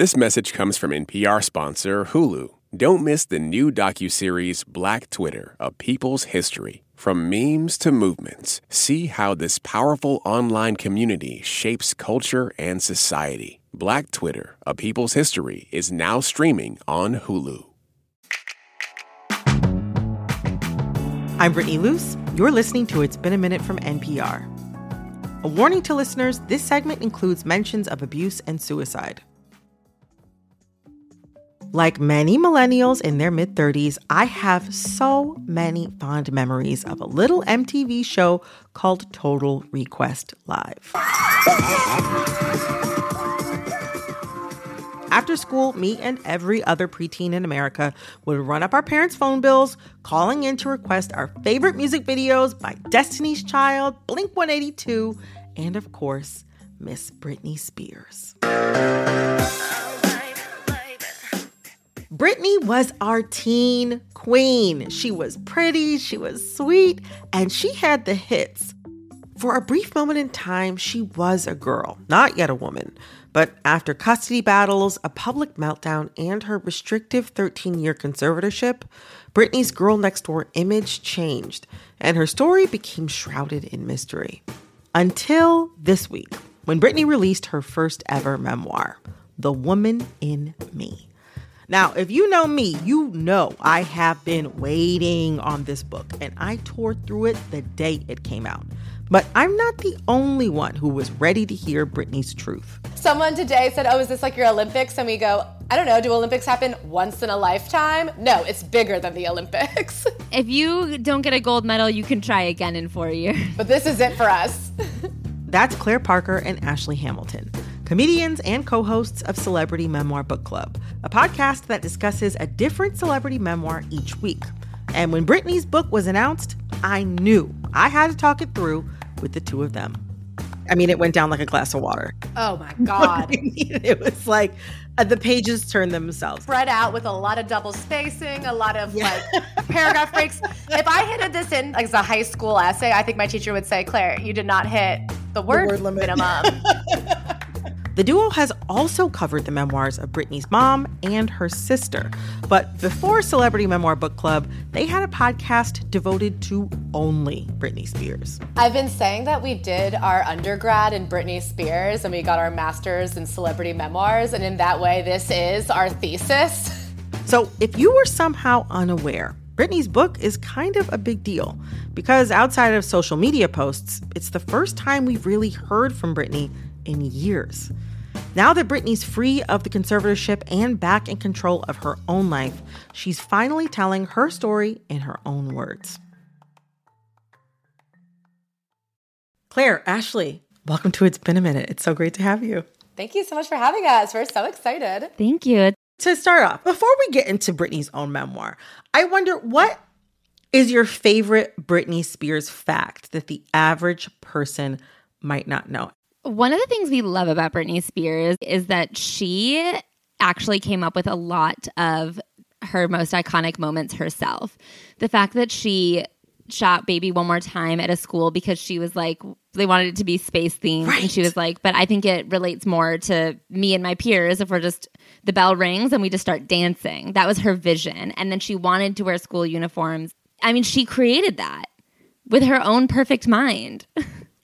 This message comes from NPR sponsor Hulu. Don't miss the new docuseries Black Twitter, A People's History. From memes to movements, see how this powerful online community shapes culture and society. Black Twitter, A People's History is now streaming on Hulu. I'm Brittany Luse. You're listening to It's Been a Minute from NPR. A warning to listeners this segment includes mentions of abuse and suicide. Like many millennials in their mid 30s, I have so many fond memories of a little MTV show called Total Request Live. After school, me and every other preteen in America would run up our parents' phone bills, calling in to request our favorite music videos by Destiny's Child, Blink 182, and of course, Miss Britney Spears. Britney was our teen queen. She was pretty, she was sweet, and she had the hits. For a brief moment in time, she was a girl, not yet a woman. But after custody battles, a public meltdown, and her restrictive 13 year conservatorship, Britney's girl next door image changed, and her story became shrouded in mystery. Until this week, when Britney released her first ever memoir, The Woman in Me. Now, if you know me, you know I have been waiting on this book, and I tore through it the day it came out. But I'm not the only one who was ready to hear Britney's truth. Someone today said, Oh, is this like your Olympics? And we go, I don't know, do Olympics happen once in a lifetime? No, it's bigger than the Olympics. If you don't get a gold medal, you can try again in four years. But this is it for us. That's Claire Parker and Ashley Hamilton, comedians and co hosts of Celebrity Memoir Book Club, a podcast that discusses a different celebrity memoir each week. And when Britney's book was announced, I knew I had to talk it through with the two of them. I mean, it went down like a glass of water. Oh my God. it was like uh, the pages turned themselves. Spread out with a lot of double spacing, a lot of like paragraph breaks. If I hit this in like as a high school essay, I think my teacher would say, Claire, you did not hit the word, word limit. minimum. The duo has also covered the memoirs of Britney's mom and her sister. But before Celebrity Memoir Book Club, they had a podcast devoted to only Britney Spears. I've been saying that we did our undergrad in Britney Spears and we got our master's in celebrity memoirs. And in that way, this is our thesis. So if you were somehow unaware, Britney's book is kind of a big deal because outside of social media posts, it's the first time we've really heard from Britney in years. Now that Britney's free of the conservatorship and back in control of her own life, she's finally telling her story in her own words. Claire, Ashley, welcome to It's Been a Minute. It's so great to have you. Thank you so much for having us. We're so excited. Thank you. To start off, before we get into Britney's own memoir, I wonder what is your favorite Britney Spears fact that the average person might not know? One of the things we love about Britney Spears is that she actually came up with a lot of her most iconic moments herself. The fact that she shot Baby One More Time at a school because she was like, they wanted it to be space themed. Right. And she was like, but I think it relates more to me and my peers if we're just, the bell rings and we just start dancing. That was her vision. And then she wanted to wear school uniforms. I mean, she created that with her own perfect mind.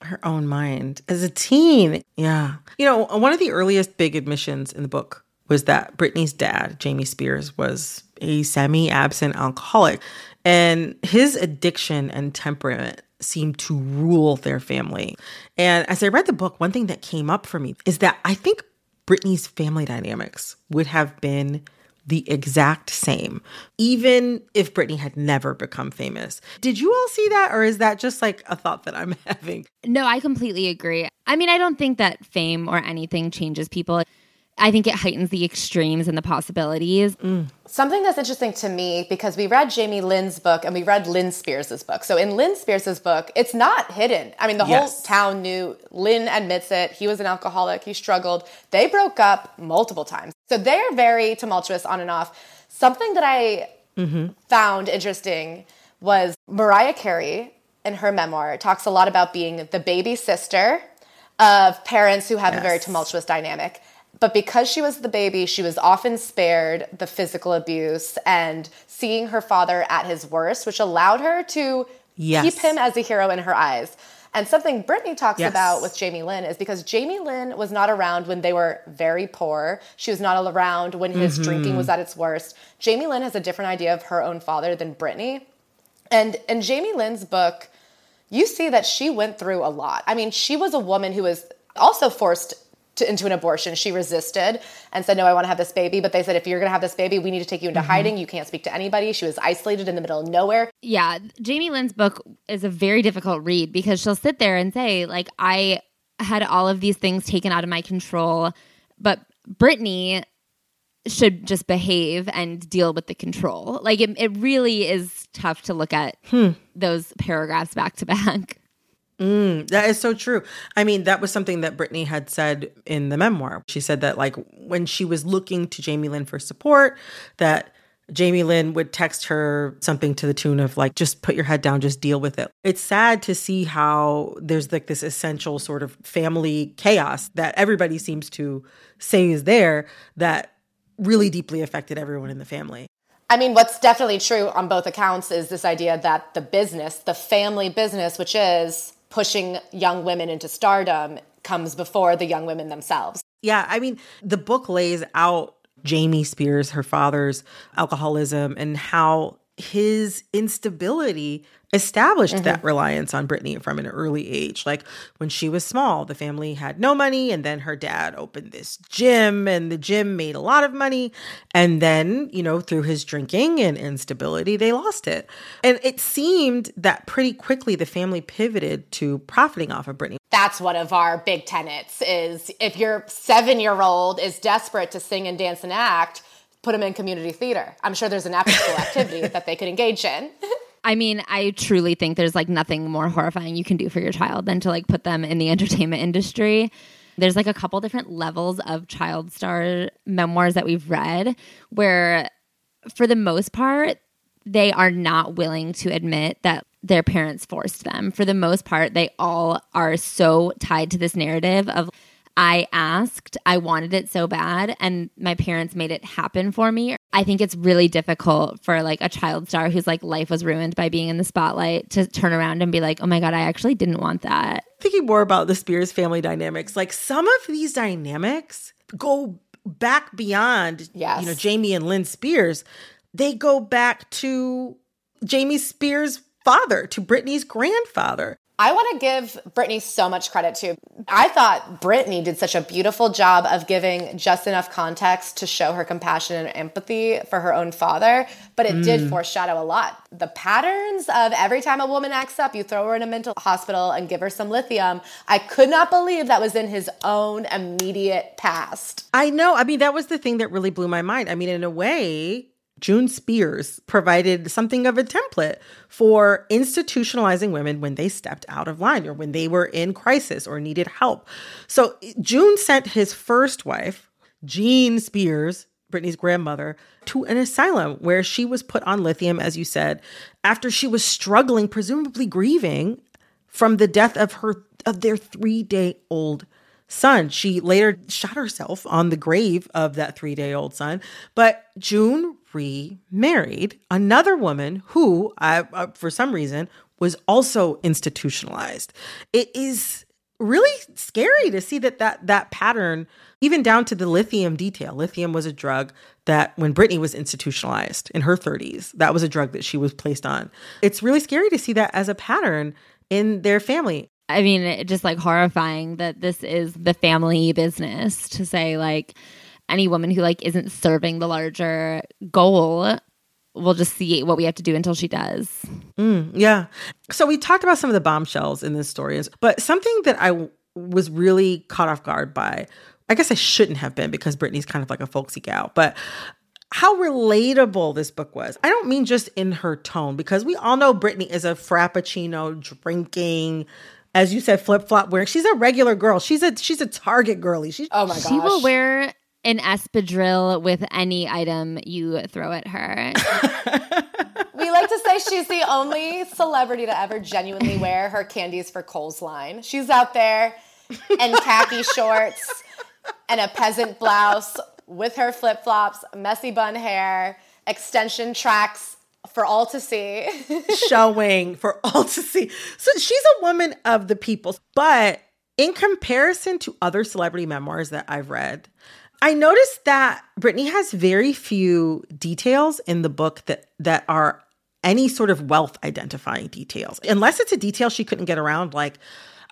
her own mind as a teen. Yeah. You know, one of the earliest big admissions in the book was that Britney's dad, Jamie Spears, was a semi absent alcoholic. And his addiction and temperament seemed to rule their family. And as I read the book, one thing that came up for me is that I think Britney's family dynamics would have been the exact same, even if Britney had never become famous. Did you all see that, or is that just like a thought that I'm having? No, I completely agree. I mean, I don't think that fame or anything changes people. I think it heightens the extremes and the possibilities. Mm. Something that's interesting to me because we read Jamie Lynn's book and we read Lynn Spears' book. So in Lynn Spears' book, it's not hidden. I mean, the Yes. whole town knew. Lynn admits it. He was an alcoholic. He struggled. They broke up multiple times. So they're very tumultuous on and off. Something that I mm-hmm. found interesting was Mariah Carey in her memoir talks a lot about being the baby sister of parents who have a very tumultuous dynamic. But because she was the baby, she was often spared the physical abuse and seeing her father at his worst, which allowed her to yes. keep him as a hero in her eyes. And something Britney talks yes. about with Jamie Lynn is because Jamie Lynn was not around when they were very poor. She was not around when his mm-hmm. drinking was at its worst. Jamie Lynn has a different idea of her own father than Britney. And in Jamie Lynn's book, you see that she went through a lot. I mean, she was a woman who was also forced to, into an abortion. She resisted and said, No, I want to have this baby. But they said, If you're going to have this baby, we need to take you into mm-hmm. hiding. You can't speak to anybody. She was isolated in the middle of nowhere. Yeah. Jamie Lynn's book is a very difficult read because she'll sit there and say, like, I had all of these things taken out of my control, but Britney should just behave and deal with the control. Like it, it really is tough to look at hmm. those paragraphs back to back. Mm, that is so true. I mean, that was something that Britney had said in the memoir. She said that, like, when she was looking to Jamie Lynn for support, that Jamie Lynn would text her something to the tune of, like, just put your head down, just deal with it. It's sad to see how there's like this essential sort of family chaos that everybody seems to say is there that really deeply affected everyone in the family. I mean, what's definitely true on both accounts is this idea that the business, the family business, which is pushing young women into stardom comes before the young women themselves. Yeah, I mean, the book lays out Jamie Spears, her father's alcoholism, and how his instability established mm-hmm. that reliance on Britney from an early age. Like when she was small, the family had no money, and then her dad opened this gym, and the gym made a lot of money. And then, you know, through his drinking and instability, they lost it. And it seemed that pretty quickly the family pivoted to profiting off of Britney. That's one of our big tenets is if your seven year old is desperate to sing and dance and act, put them in community theater. I'm sure there's an after school activity that they could engage in. I mean, I truly think there's like nothing more horrifying you can do for your child than to like put them in the entertainment industry. There's like a couple different levels of child star memoirs that we've read where, for the most part, they are not willing to admit that their parents forced them. For the most part, they all are so tied to this narrative of I asked, I wanted it so bad, and my parents made it happen for me. I think it's really difficult for like a child star whose like life was ruined by being in the spotlight to turn around and be like, oh my God, I actually didn't want that. Thinking more about the Spears family dynamics, like some of these dynamics go back beyond, yes. you know, Jamie and Lynn Spears. They go back to Jamie Spears' father, to Britney's grandfather. I want to give Britney so much credit too. I thought Britney did such a beautiful job of giving just enough context to show her compassion and empathy for her own father, but it mm. did foreshadow a lot. The patterns of every time a woman acts up, you throw her in a mental hospital and give her some lithium. I could not believe that was in his own immediate past. I know. I mean, that was the thing that really blew my mind. I mean, in a way, June Spears provided something of a template for institutionalizing women when they stepped out of line or when they were in crisis or needed help. So June sent his first wife, Jean Spears, Britney's grandmother, to an asylum where she was put on lithium, as you said, after she was struggling, presumably grieving from the death of her of their three day old son. She later shot herself on the grave of that three day old son. But June remarried another woman who, uh, for some reason, was also institutionalized. It is really scary to see that that that pattern even down to the lithium detail. Lithium was a drug that when britney was institutionalized in her 30s that was a drug that she was placed on. It's really scary to see that as a pattern in their family. I mean, it just like horrifying that this is the family business to say like any woman who like isn't serving the larger goal we'll just see what we have to do until she does. Mm, yeah. So we talked about some of the bombshells in this story, but something that I w- was really caught off guard by, I guess I shouldn't have been because Britney's kind of like a folksy gal, but how relatable this book was. I don't mean just in her tone, because we all know Britney is a frappuccino drinking, as you said, flip flop wearing. She's a regular girl. She's a she's a Target girly. She's oh my gosh. She will wear an espadrille with any item you throw at her. we like to say she's the only celebrity to ever genuinely wear her Candie's for Kohl's line. She's out there in khaki shorts and a peasant blouse with her flip flops, messy bun hair, extension tracks for all to see. Showing for all to see. So she's a woman of the people. But in comparison to other celebrity memoirs that I've read, I noticed that Britney has very few details in the book that that are any sort of wealth identifying details. Unless it's a detail she couldn't get around like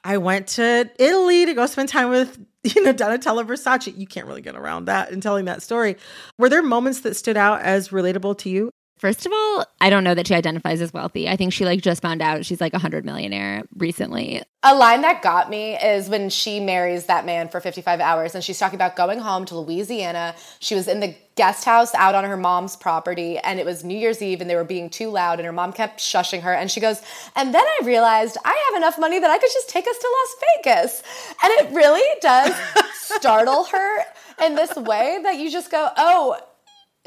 I went to Italy to go spend time with you know Donatella Versace. You can't really get around that in telling that story. Were there moments that stood out as relatable to you? First of all, I don't know that she identifies as wealthy. I think she like just found out she's like a hundred millionaire recently. A line that got me is when she marries that man for 55 hours and she's talking about going home to Louisiana. She was in the guest house out on her mom's property and it was New Year's Eve and they were being too loud and her mom kept shushing her and she goes, "And then I realized I have enough money that I could just take us to Las Vegas." And it really does startle her in this way that you just go, "Oh,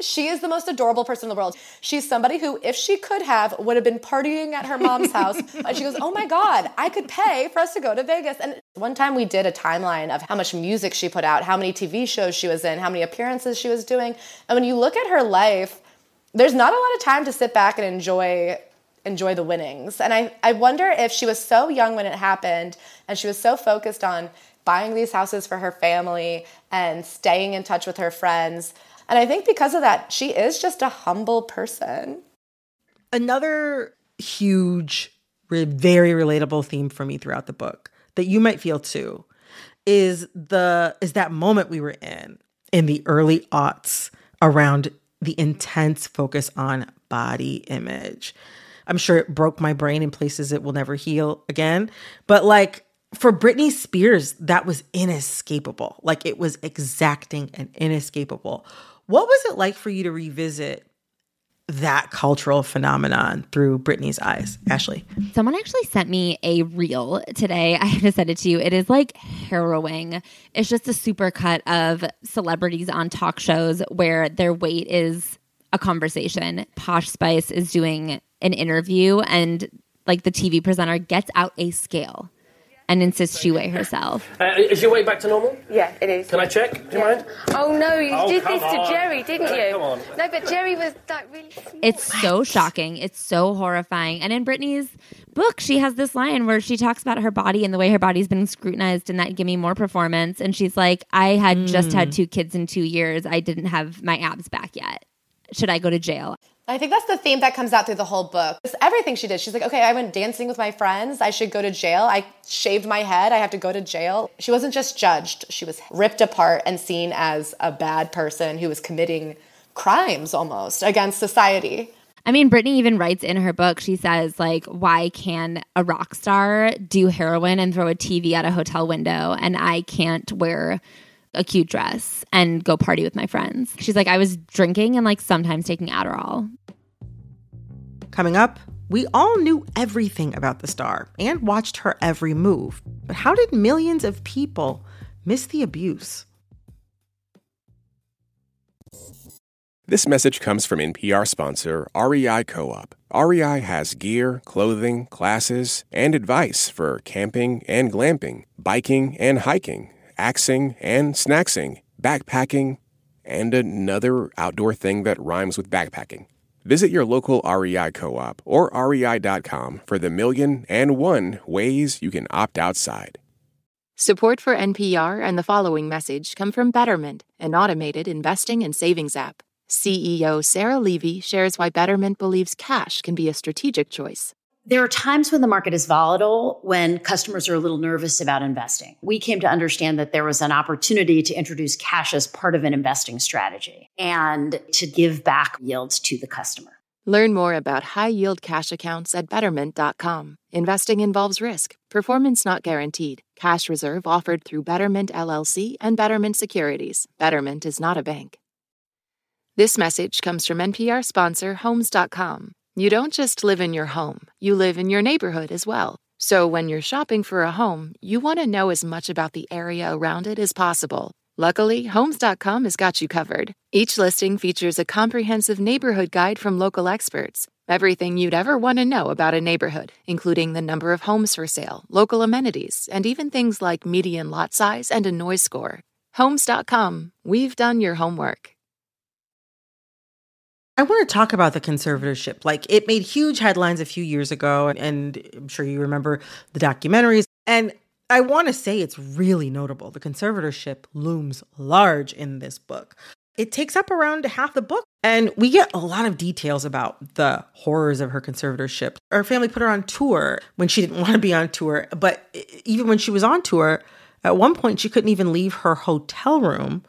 she is the most adorable person in the world. She's somebody who, if she could have, would have been partying at her mom's house. And she goes, Oh my God, I could pay for us to go to Vegas. And one time we did a timeline of how much music she put out, how many TV shows she was in, how many appearances she was doing. And when you look at her life, there's not a lot of time to sit back and enjoy enjoy the winnings. And I, I wonder if she was so young when it happened and she was so focused on buying these houses for her family and staying in touch with her friends and I think because of that, she is just a humble person. Another huge, very relatable theme for me throughout the book that you might feel too is the is that moment we were in in the early aughts around the intense focus on body image. I'm sure it broke my brain in places it will never heal again. But like for Britney Spears, that was inescapable. Like it was exacting and inescapable. What was it like for you to revisit that cultural phenomenon through Britney's eyes, Ashley? Someone actually sent me a reel today. I have to send it to you. It is like harrowing. It's just a super cut of celebrities on talk shows where their weight is a conversation. Posh Spice is doing an interview and like the TV presenter gets out a scale and insists she weigh herself. Uh, is your weight back to normal? Yeah, it is. Can I check? Do you yeah. mind? Oh no, you oh, did this on. to Geri, didn't you? Come on. No, but Geri was like really small. It's so shocking. It's so horrifying. And in Britney's book, she has this line where she talks about her body and the way her body's been scrutinized and that give me more performance. And she's like, I had mm. just had hmm. two kids in two years. I didn't have my abs back yet. Should I go to jail? I think that's the theme that comes out through the whole book. It's everything she did. She's like, okay, I went dancing with my friends. I should go to jail. I shaved my head. I have to go to jail. She wasn't just judged, she was ripped apart and seen as a bad person who was committing crimes almost against society. I mean, Britney even writes in her book, she says, like, why can a rock star do heroin and throw a TV at a hotel window and I can't wear a cute dress and go party with my friends. She's like, I was drinking and like sometimes taking Adderall. Coming up, we all knew everything about the star and watched her every move. But how did millions of people miss the abuse? This message comes from NPR sponsor REI Co op. REI has gear, clothing, classes, and advice for camping and glamping, biking and hiking axing and snacksing, backpacking, and another outdoor thing that rhymes with backpacking. Visit your local REI co op or rei.com for the million and one ways you can opt outside. Support for NPR and the following message come from Betterment, an automated investing and savings app. CEO Sarah Levy shares why Betterment believes cash can be a strategic choice. There are times when the market is volatile, when customers are a little nervous about investing. We came to understand that there was an opportunity to introduce cash as part of an investing strategy and to give back yields to the customer. Learn more about high yield cash accounts at betterment.com. Investing involves risk, performance not guaranteed. Cash reserve offered through Betterment LLC and Betterment Securities. Betterment is not a bank. This message comes from NPR sponsor Homes.com. You don't just live in your home, you live in your neighborhood as well. So when you're shopping for a home, you want to know as much about the area around it as possible. Luckily, Homes.com has got you covered. Each listing features a comprehensive neighborhood guide from local experts. Everything you'd ever want to know about a neighborhood, including the number of homes for sale, local amenities, and even things like median lot size and a noise score. Homes.com. We've done your homework. I want to talk about the conservatorship. Like it made huge headlines a few years ago, and I'm sure you remember the documentaries. And I want to say it's really notable. The conservatorship looms large in this book. It takes up around half the book, and we get a lot of details about the horrors of her conservatorship. Her family put her on tour when she didn't want to be on tour, but even when she was on tour, at one point she couldn't even leave her hotel room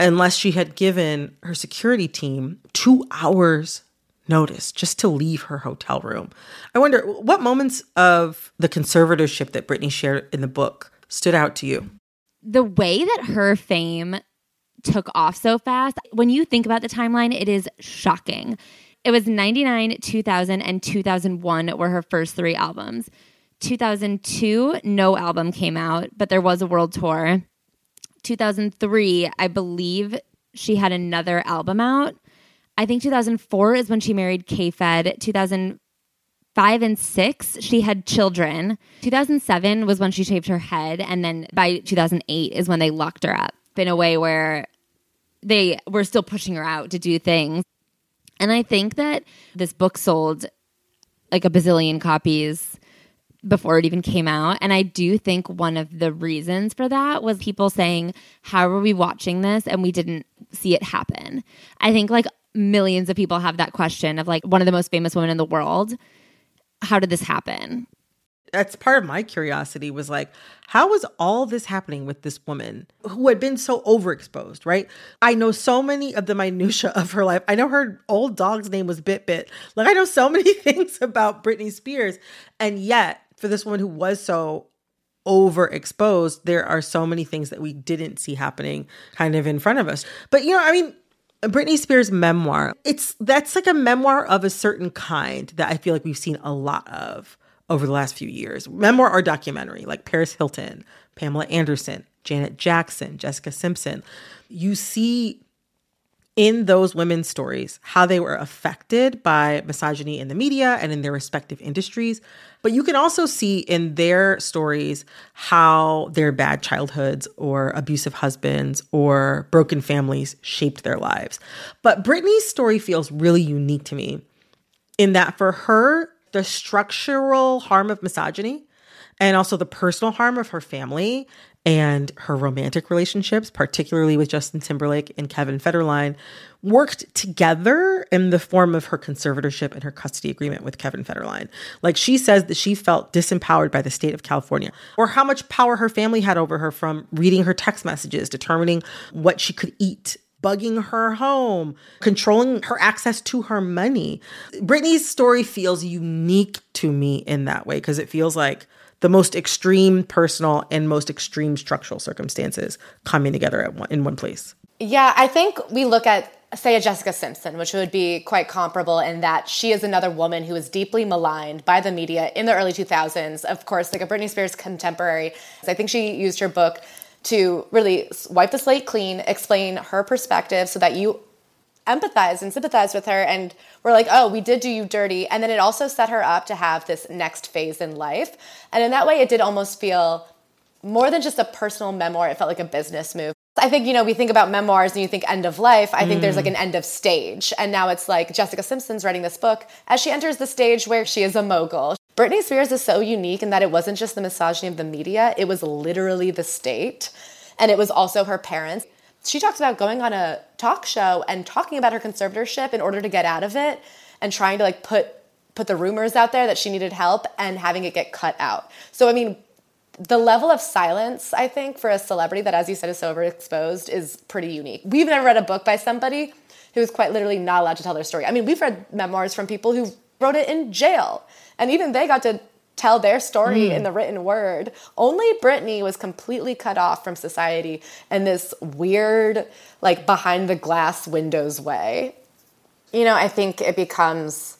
unless she had given her security team two hours notice just to leave her hotel room. I wonder what moments of the conservatorship that Britney shared in the book stood out to you? The way that her fame took off so fast, when you think about the timeline, it is shocking. It was 99, 2000, and 2001 were her first three albums. 2002, no album came out, but there was a world tour. 2003, I believe she had another album out. I think 2004 is when she married K Fed. 2005 and 6, she had children. 2007 was when she shaved her head. And then by 2008 is when they locked her up in a way where they were still pushing her out to do things. And I think that this book sold like a bazillion copies before it even came out. And I do think one of the reasons for that was people saying, How are we watching this? And we didn't see it happen. I think like millions of people have that question of like one of the most famous women in the world. How did this happen? That's part of my curiosity was like, how was all this happening with this woman who had been so overexposed, right? I know so many of the minutia of her life. I know her old dog's name was Bit Bit. Like I know so many things about Britney Spears. And yet for this woman who was so overexposed, there are so many things that we didn't see happening kind of in front of us. But you know, I mean, Britney Spears memoir, it's that's like a memoir of a certain kind that I feel like we've seen a lot of over the last few years. Memoir or documentary, like Paris Hilton, Pamela Anderson, Janet Jackson, Jessica Simpson. You see in those women's stories how they were affected by misogyny in the media and in their respective industries. But you can also see in their stories how their bad childhoods or abusive husbands or broken families shaped their lives. But Britney's story feels really unique to me in that for her, the structural harm of misogyny and also the personal harm of her family and her romantic relationships, particularly with Justin Timberlake and Kevin Federline, worked together in the form of her conservatorship and her custody agreement with Kevin Federline. Like she says that she felt disempowered by the state of California, or how much power her family had over her from reading her text messages, determining what she could eat bugging her home, controlling her access to her money. Britney's story feels unique to me in that way because it feels like the most extreme personal and most extreme structural circumstances coming together at one, in one place. Yeah, I think we look at say a Jessica Simpson, which would be quite comparable in that she is another woman who was deeply maligned by the media in the early 2000s. Of course, like a Britney Spears contemporary. I think she used her book to really wipe the slate clean, explain her perspective so that you empathize and sympathize with her and we're like, oh, we did do you dirty. And then it also set her up to have this next phase in life. And in that way, it did almost feel more than just a personal memoir, it felt like a business move. I think, you know, we think about memoirs and you think end of life. I think mm. there's like an end of stage. And now it's like Jessica Simpson's writing this book as she enters the stage where she is a mogul. Britney Spears is so unique in that it wasn't just the misogyny of the media, it was literally the state. And it was also her parents she talks about going on a talk show and talking about her conservatorship in order to get out of it and trying to like put put the rumors out there that she needed help and having it get cut out. So I mean, the level of silence I think for a celebrity that as you said is so overexposed is pretty unique. We've never read a book by somebody who is quite literally not allowed to tell their story. I mean, we've read memoirs from people who wrote it in jail and even they got to tell their story mm. in the written word. Only Britney was completely cut off from society in this weird, like behind the glass windows way. You know, I think it becomes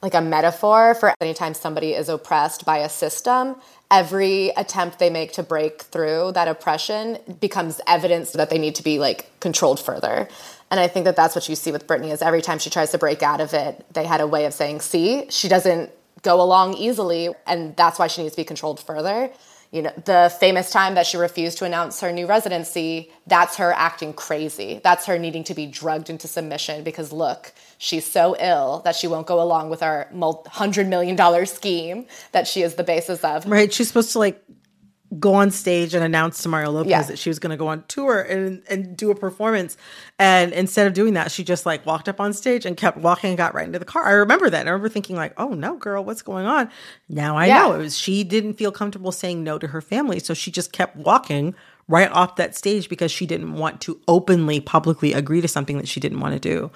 like a metaphor for anytime somebody is oppressed by a system, every attempt they make to break through that oppression becomes evidence that they need to be like controlled further. And I think that that's what you see with Britney is every time she tries to break out of it, they had a way of saying, "See, she doesn't go along easily and that's why she needs to be controlled further you know, the famous time that she refused to announce her new residency, that's her acting crazy. That's her needing to be drugged into submission because look, she's so ill that she won't go along with our $100 million scheme that she is the basis of. Right. She's supposed to like go on stage and announce to Mario Lopez Yeah. that she was going to go on tour and, and do a performance. And instead of doing that, she just like walked up on stage and kept walking and got right into the car. I remember that. I remember thinking like, oh no, girl, what's going on? Now I Yeah. know it was she didn't feel comfortable saying no to her family. So she just kept walking right off that stage because she didn't want to openly, publicly agree to something that she didn't want to do.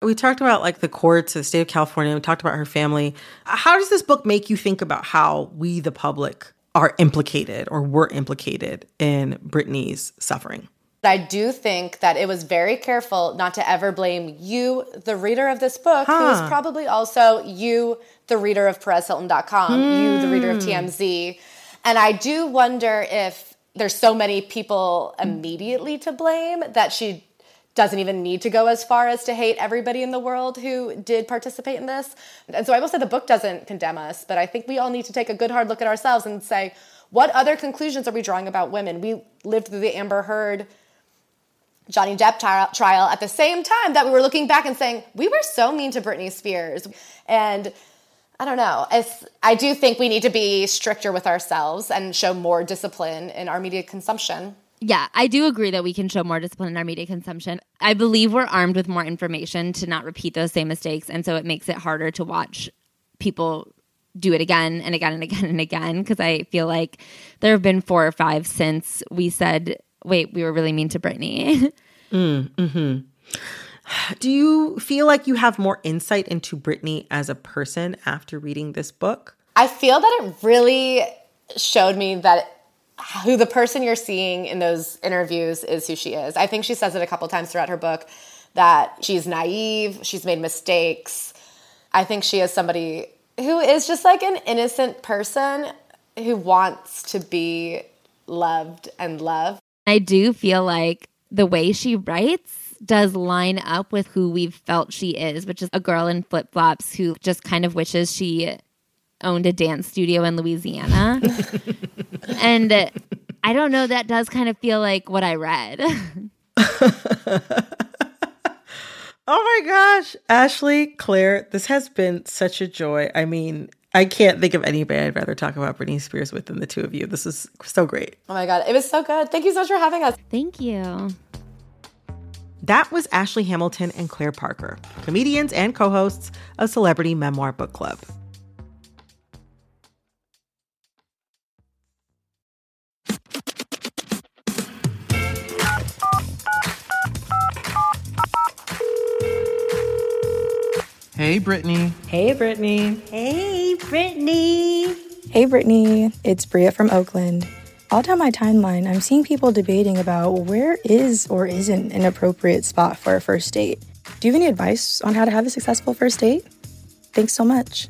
We talked about like the courts, the state of California. We talked about her family. How does this book make you think about how we, the public, are implicated or were implicated in Britney's suffering? I do think that it was very careful not to ever blame you, the reader of this book, who is probably also you, the reader of PerezHilton.com, you, the reader of hmm. TMZ. And I do wonder if there's so many people immediately to blame that she doesn't even need to go as far as to hate everybody in the world who did participate in this. And so I will say the book doesn't condemn us, but I think we all need to take a good hard look at ourselves and say, what other conclusions are we drawing about women? We lived through the Amber Heard Johnny Depp trial at the same time that we were looking back and saying, we were so mean to Britney Spears. And I don't know. It's, I do think we need to be stricter with ourselves and show more discipline in our media consumption. Yeah, I do agree that we can show more discipline in our media consumption. I believe we're armed with more information to not repeat those same mistakes. And so it makes it harder to watch people do it again and again and again and again. Because I feel like there have been four or five since we said, wait, we were really mean to Britney. Mm, mm-hmm. Do you feel like you have more insight into Britney as a person after reading this book? I feel that it really showed me that who the person you're seeing in those interviews is who she is. I think she says it a couple times throughout her book that she's naive, she's made mistakes. I think she is somebody who is just like an innocent person who wants to be loved and loved. I do feel like the way she writes does line up with who we've felt she is, which is a girl in flip flops who just kind of wishes she owned a dance studio in Louisiana. and uh, I don't know, that does kind of feel like what I read. Oh my gosh, Ashley, Claire, this has been such a joy. I mean, I can't think of anybody I'd rather talk about Britney Spears with than the two of you. This is so great. Oh my God, it was so good. Thank you so much for having us. Thank you. That was Ashley Hamilton and Claire Parker, comedians and co hosts of Celebrity Memoir Book Club. Hey, Brittany. Hey, Brittany. Hey, Brittany. Hey Brittany, it's Bria from Oakland. All down my timeline, I'm seeing people debating about where is or isn't an appropriate spot for a first date. Do you have any advice on how to have a successful first date? Thanks so much.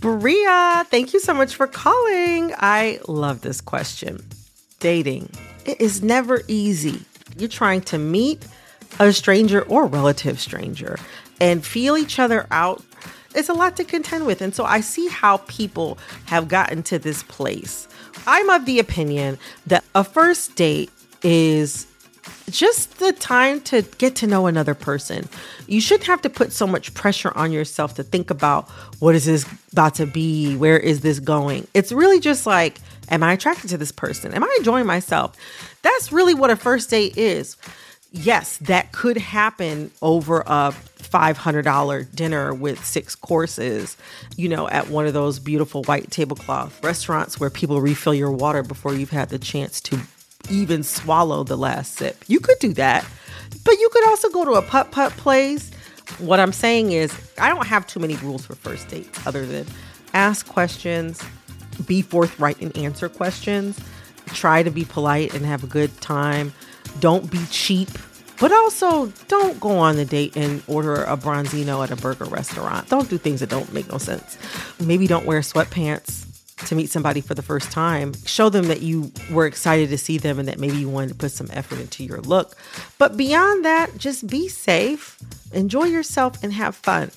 Bria, thank you so much for calling. I love this question. Dating, it is never easy. You're trying to meet a stranger or relative stranger and feel each other out. It's a lot to contend with. And so I see how people have gotten to this place. I'm of the opinion that a first date is just the time to get to know another person. You shouldn't have to put so much pressure on yourself to think about what is this about to be? Where is this going? It's really just like, am I attracted to this person? Am I enjoying myself? That's really what a first date is. Yes, that could happen over a $500 dinner with six courses, you know, at one of those beautiful white tablecloth restaurants where people refill your water before you've had the chance to even swallow the last sip. You could do that. But you could also go to a putt putt place. What I'm saying is, I don't have too many rules for first dates other than ask questions, be forthright and answer questions, try to be polite and have a good time, don't be cheap. But also, don't go on the date and order a bronzino at a burger restaurant. Don't do things that don't make no sense. Maybe don't wear sweatpants to meet somebody for the first time. Show them that you were excited to see them and that maybe you wanted to put some effort into your look. But beyond that, just be safe, enjoy yourself, and have fun.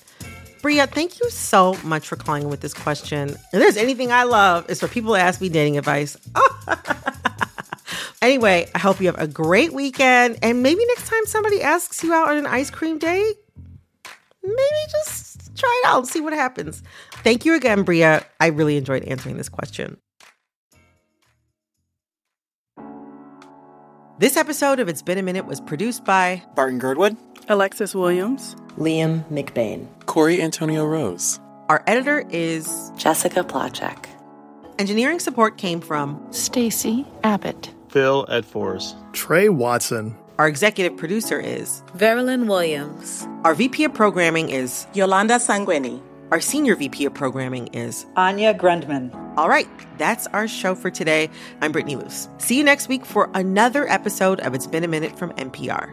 Bria, thank you so much for calling with this question. If there's anything I love, is for people to ask me dating advice. anyway, I hope you have a great weekend. And maybe next time somebody asks you out on an ice cream date, maybe just try it out and see what happens. Thank you again, Bria. I really enjoyed answering this question. This episode of It's Been a Minute was produced by Barton Girdwood, Alexis Williams, Liam McBain, Corey Antonio Rose. Our editor is Jessica Placzek. Engineering support came from Stacy Abbott, Phil Edfors, Trey Watson. Our executive producer is Veralyn Williams. Our VP of programming is Yolanda Sangweni. Our senior VP of programming is Anya Grundmann. All right, that's our show for today. I'm Brittany Luse. See you next week for another episode of It's Been a Minute from NPR.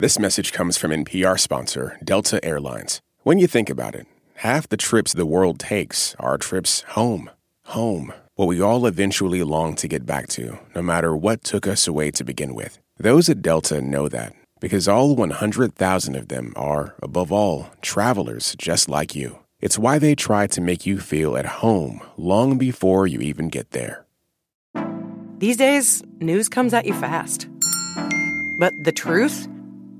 This message comes from NPR sponsor Delta Airlines. When you think about it, half the trips the world takes are trips home. Home what we all eventually long to get back to, no matter what took us away to begin with. Those at Delta know that, because all 100,000 of them are, above all, travelers just like you. It's why they try to make you feel at home long before you even get there. These days, news comes at you fast. But the truth?